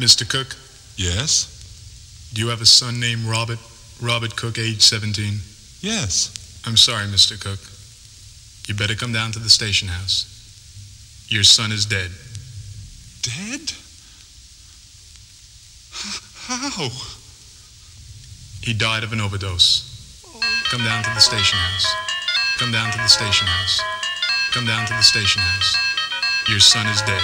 Mr. Cook, Yes? do you have a son named Robert? Robert Cook, age 17? Yes. I'm sorry, Mr. Cook. You better come down to the station house. Your son is dead. Dead? H- How? He died of an overdose. Come down to the station house. Come down to the station house. Come down to the station house. Your son is dead.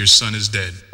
Your son is dead.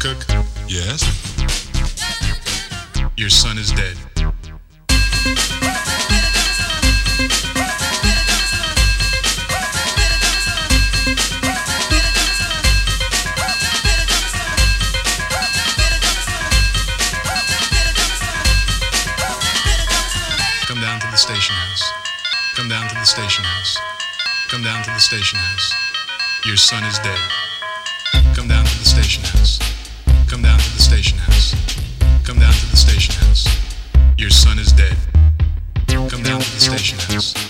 Cook, Yes? your son is dead. Come down to the station house. Come down to the station house. Come down to the station house. Your son is dead. Come down to the station house. Station house. Come down to the station house. Your son is dead. Come down to the station house.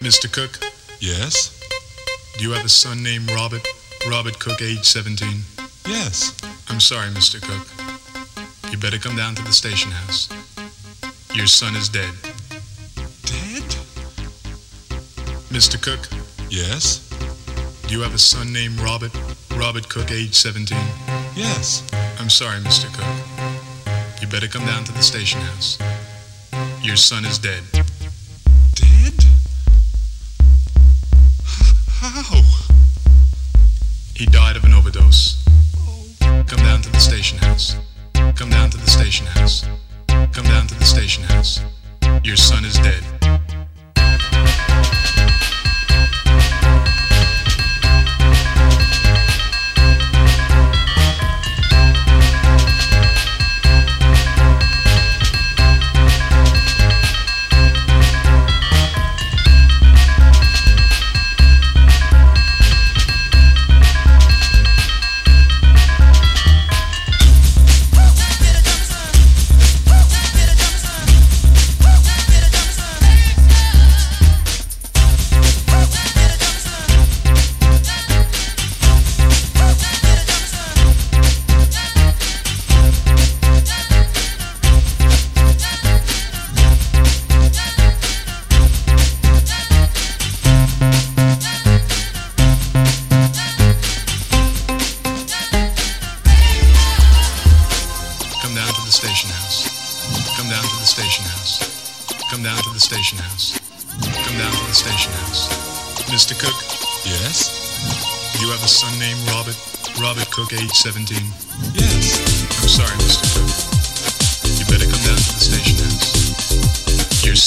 Mr. Cook, Yes? do you have a son named Robert? Robert Cook, age 17? Yes. I'm sorry, Mr. Cook. You better come down to the station house. Your son is dead. Dead? Mr. Cook, Yes? do you have a son named Robert? Robert Cook, age 17? Yes. I'm sorry, Mr. Cook. You better come down to the station house. Your son is dead.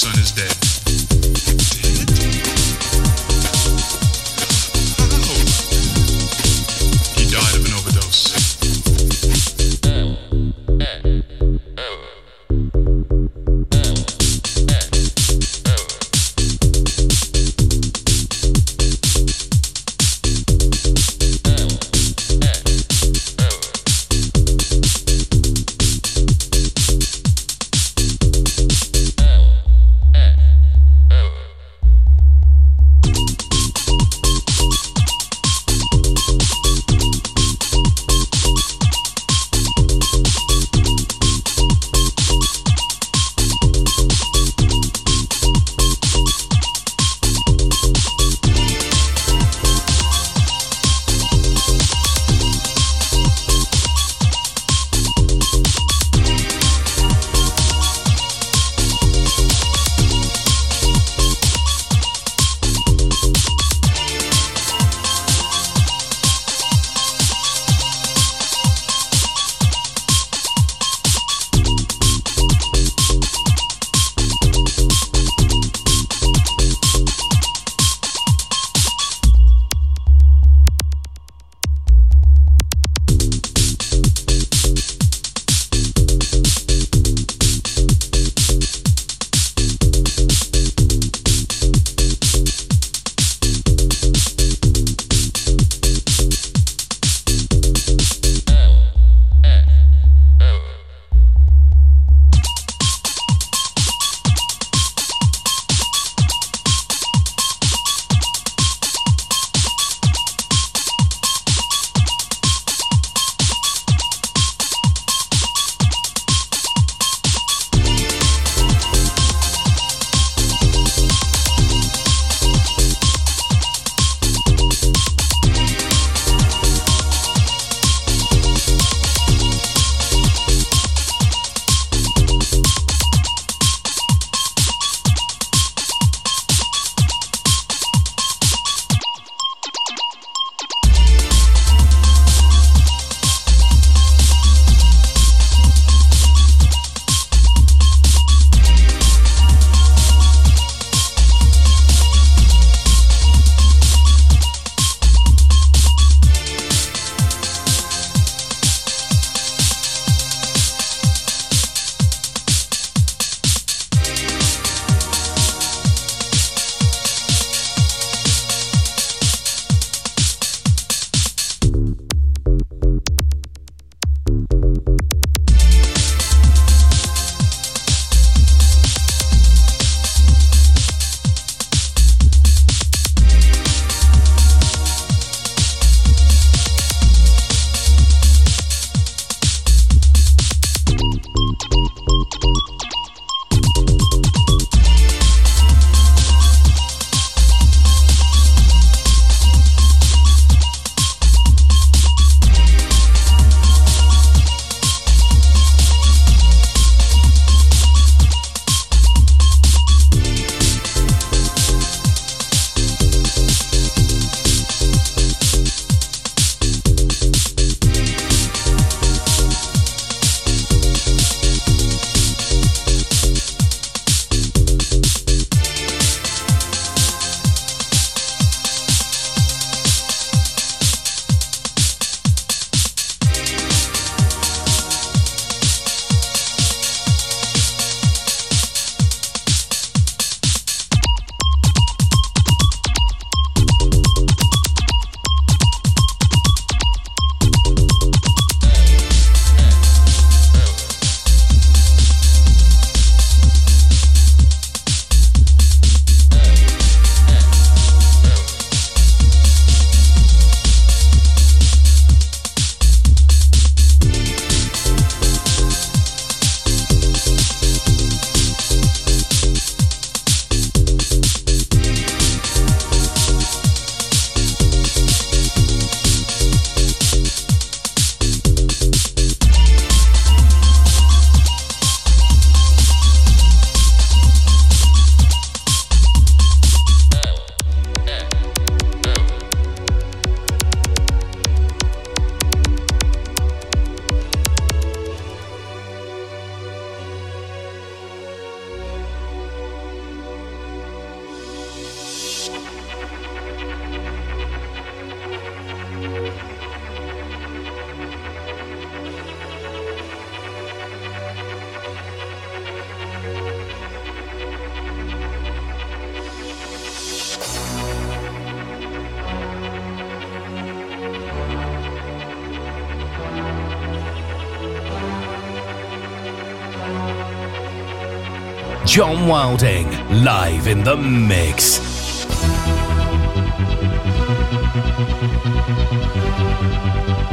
Son is dead. Wilding, live in the mix. Thank you.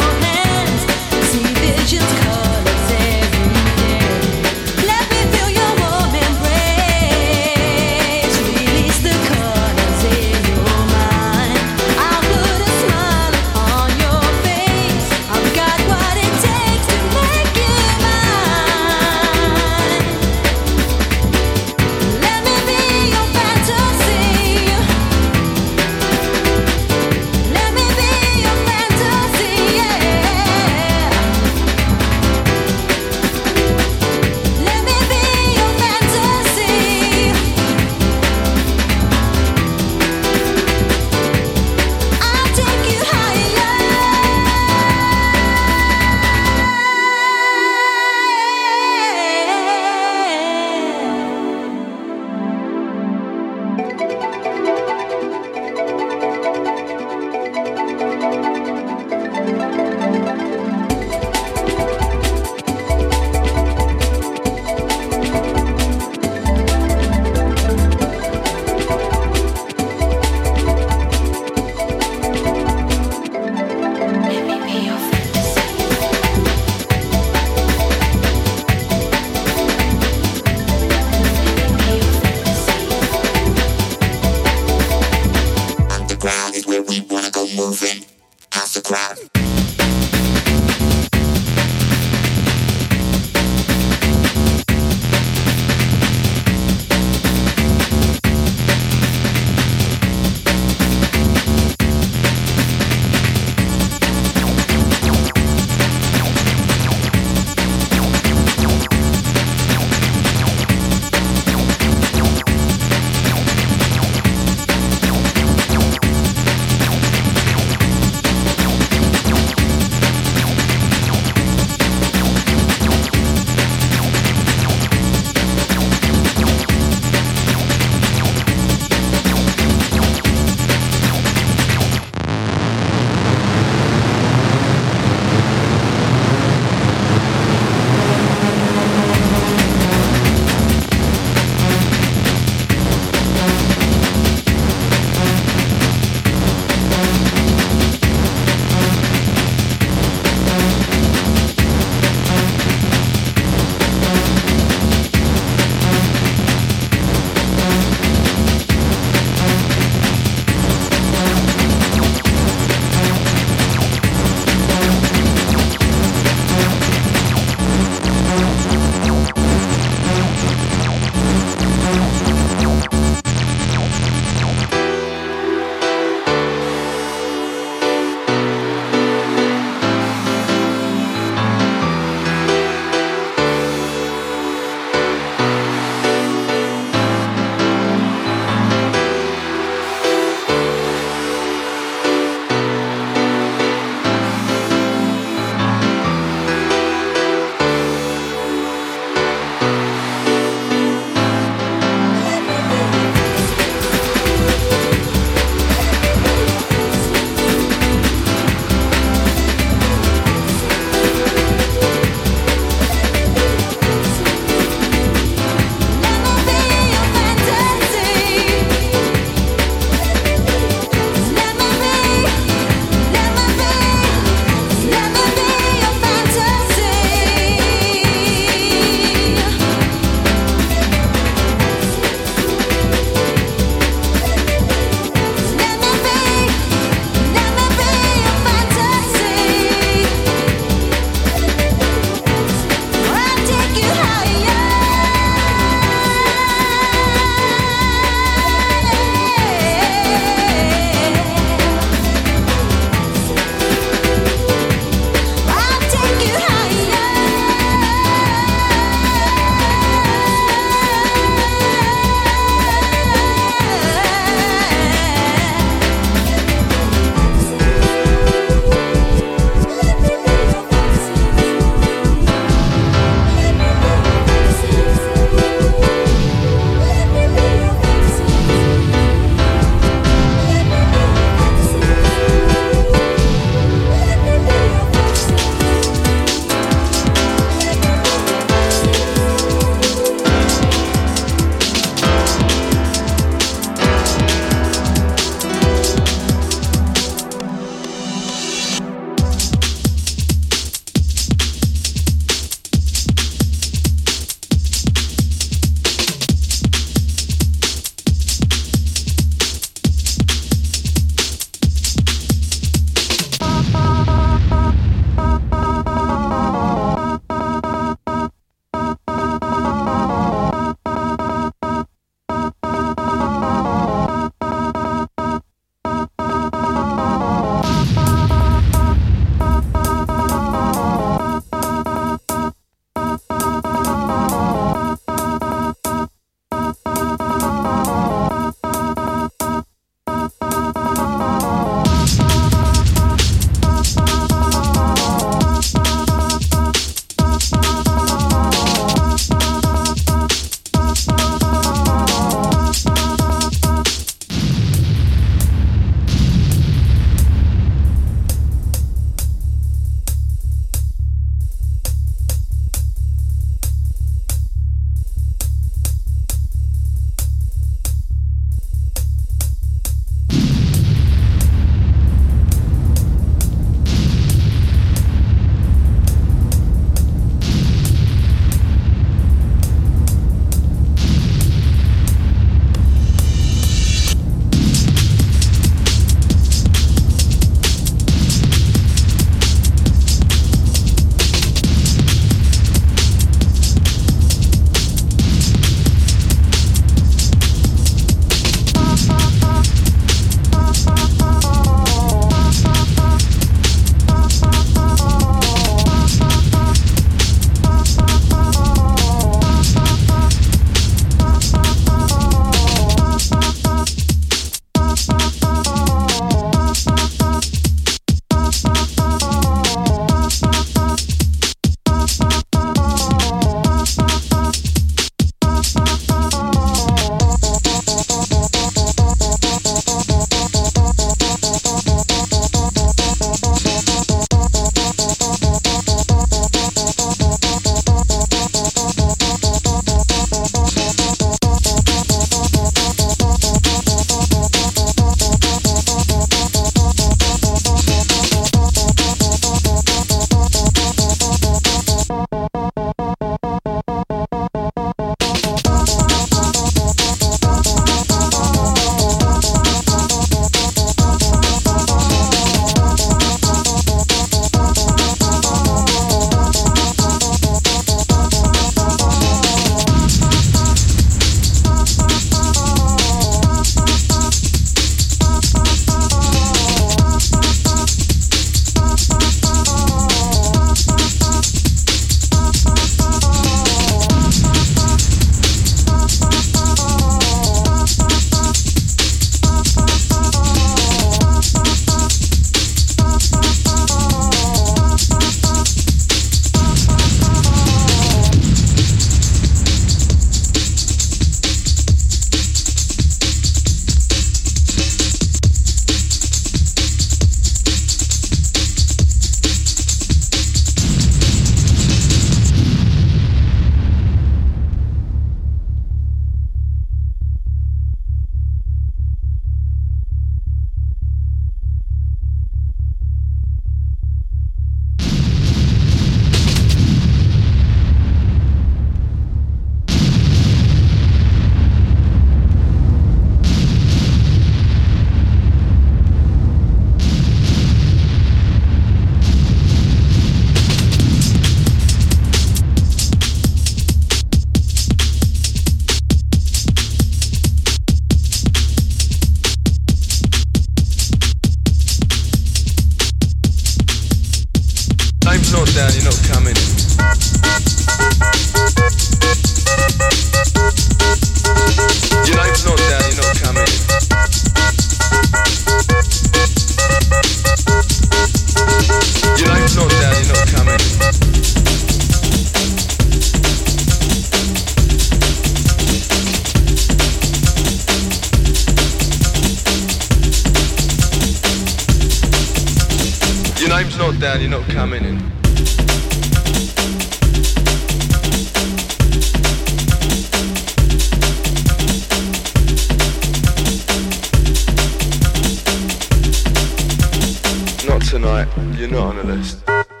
Tonight, you're not on the list.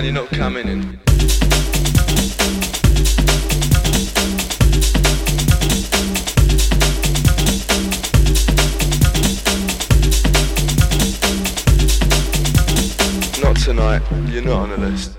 Down, you're not coming in. Not tonight, you're not on the list.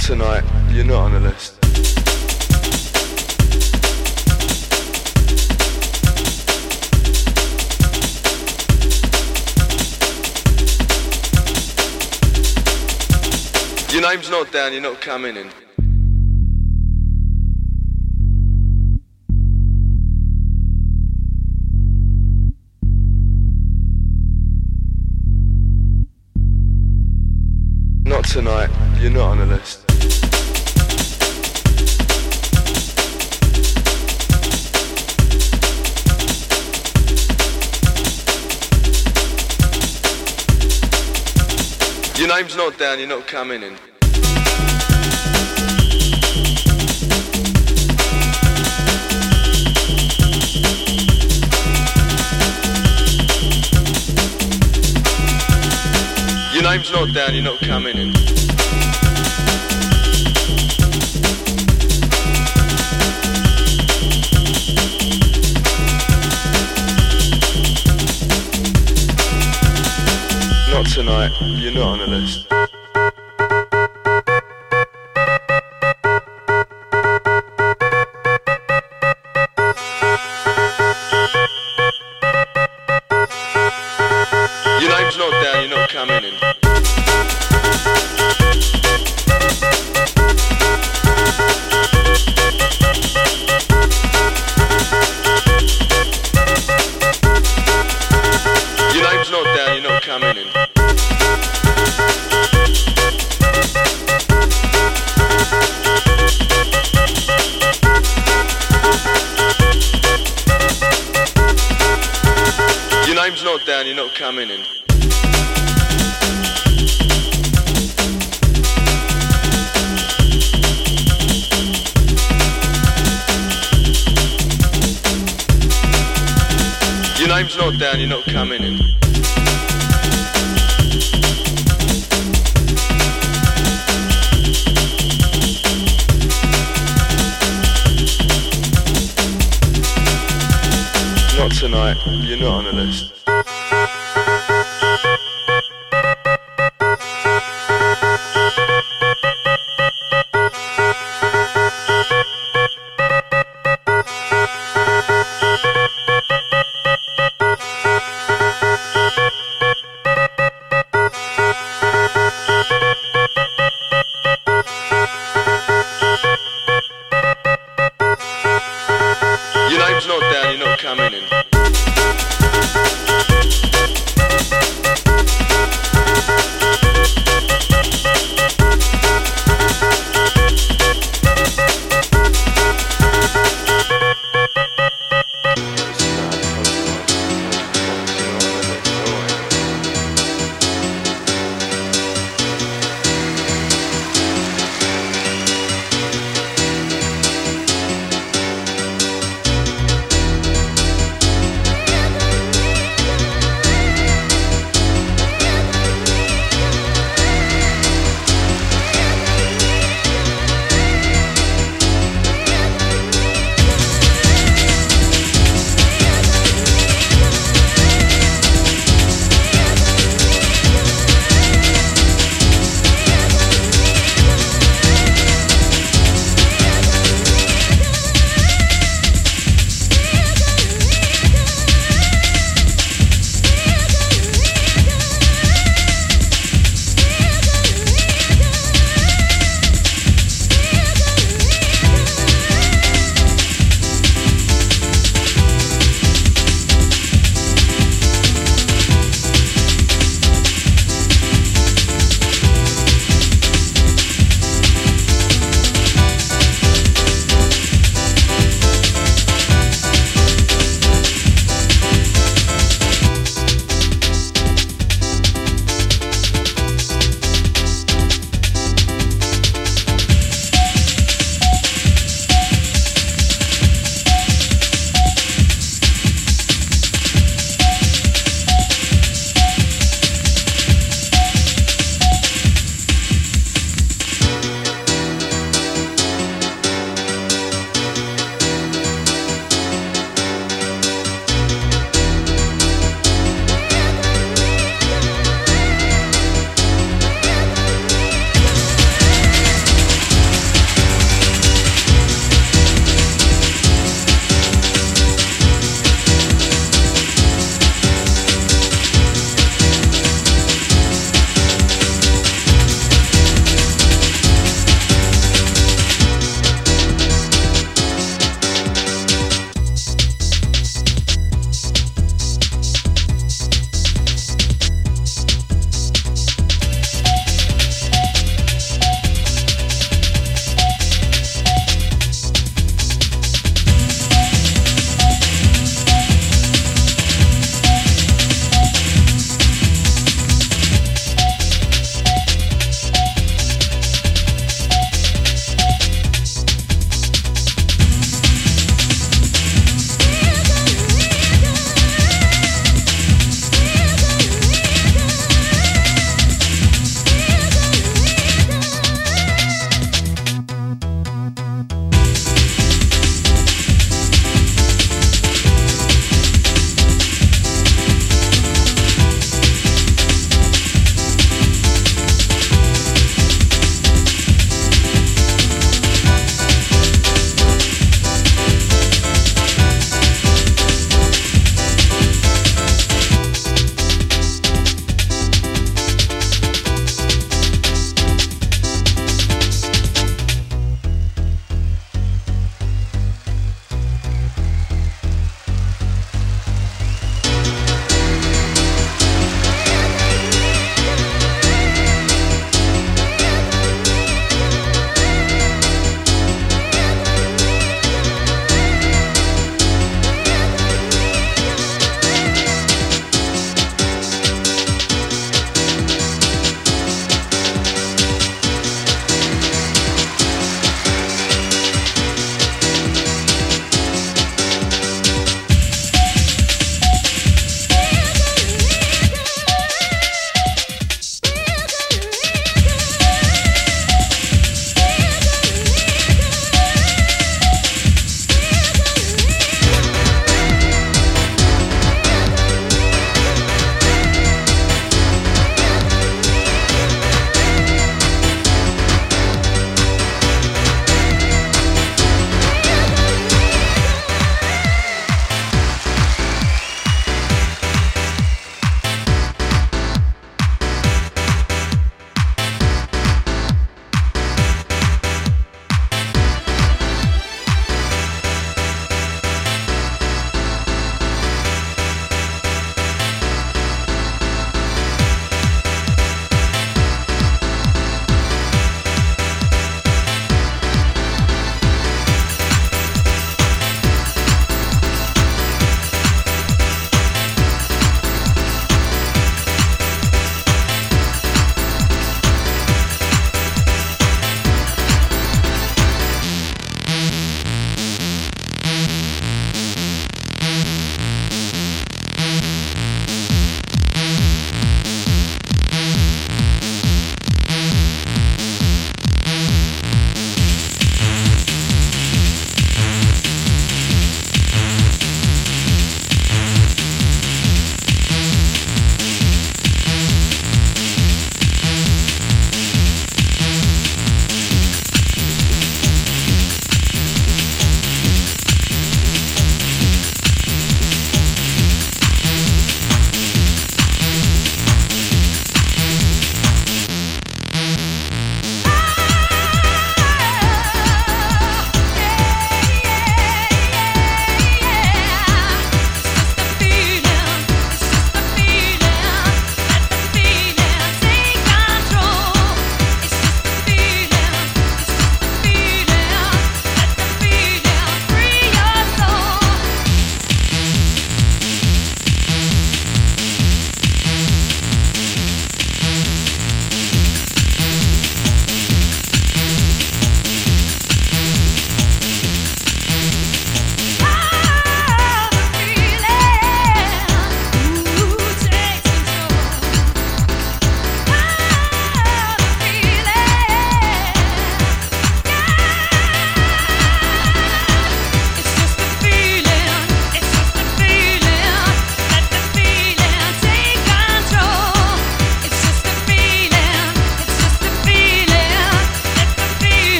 Tonight, you're not on the list. Your name's not down, you're not coming in. You're not coming in. Your name's not down, you're not coming in. Not tonight, you're not on the list. Coming in.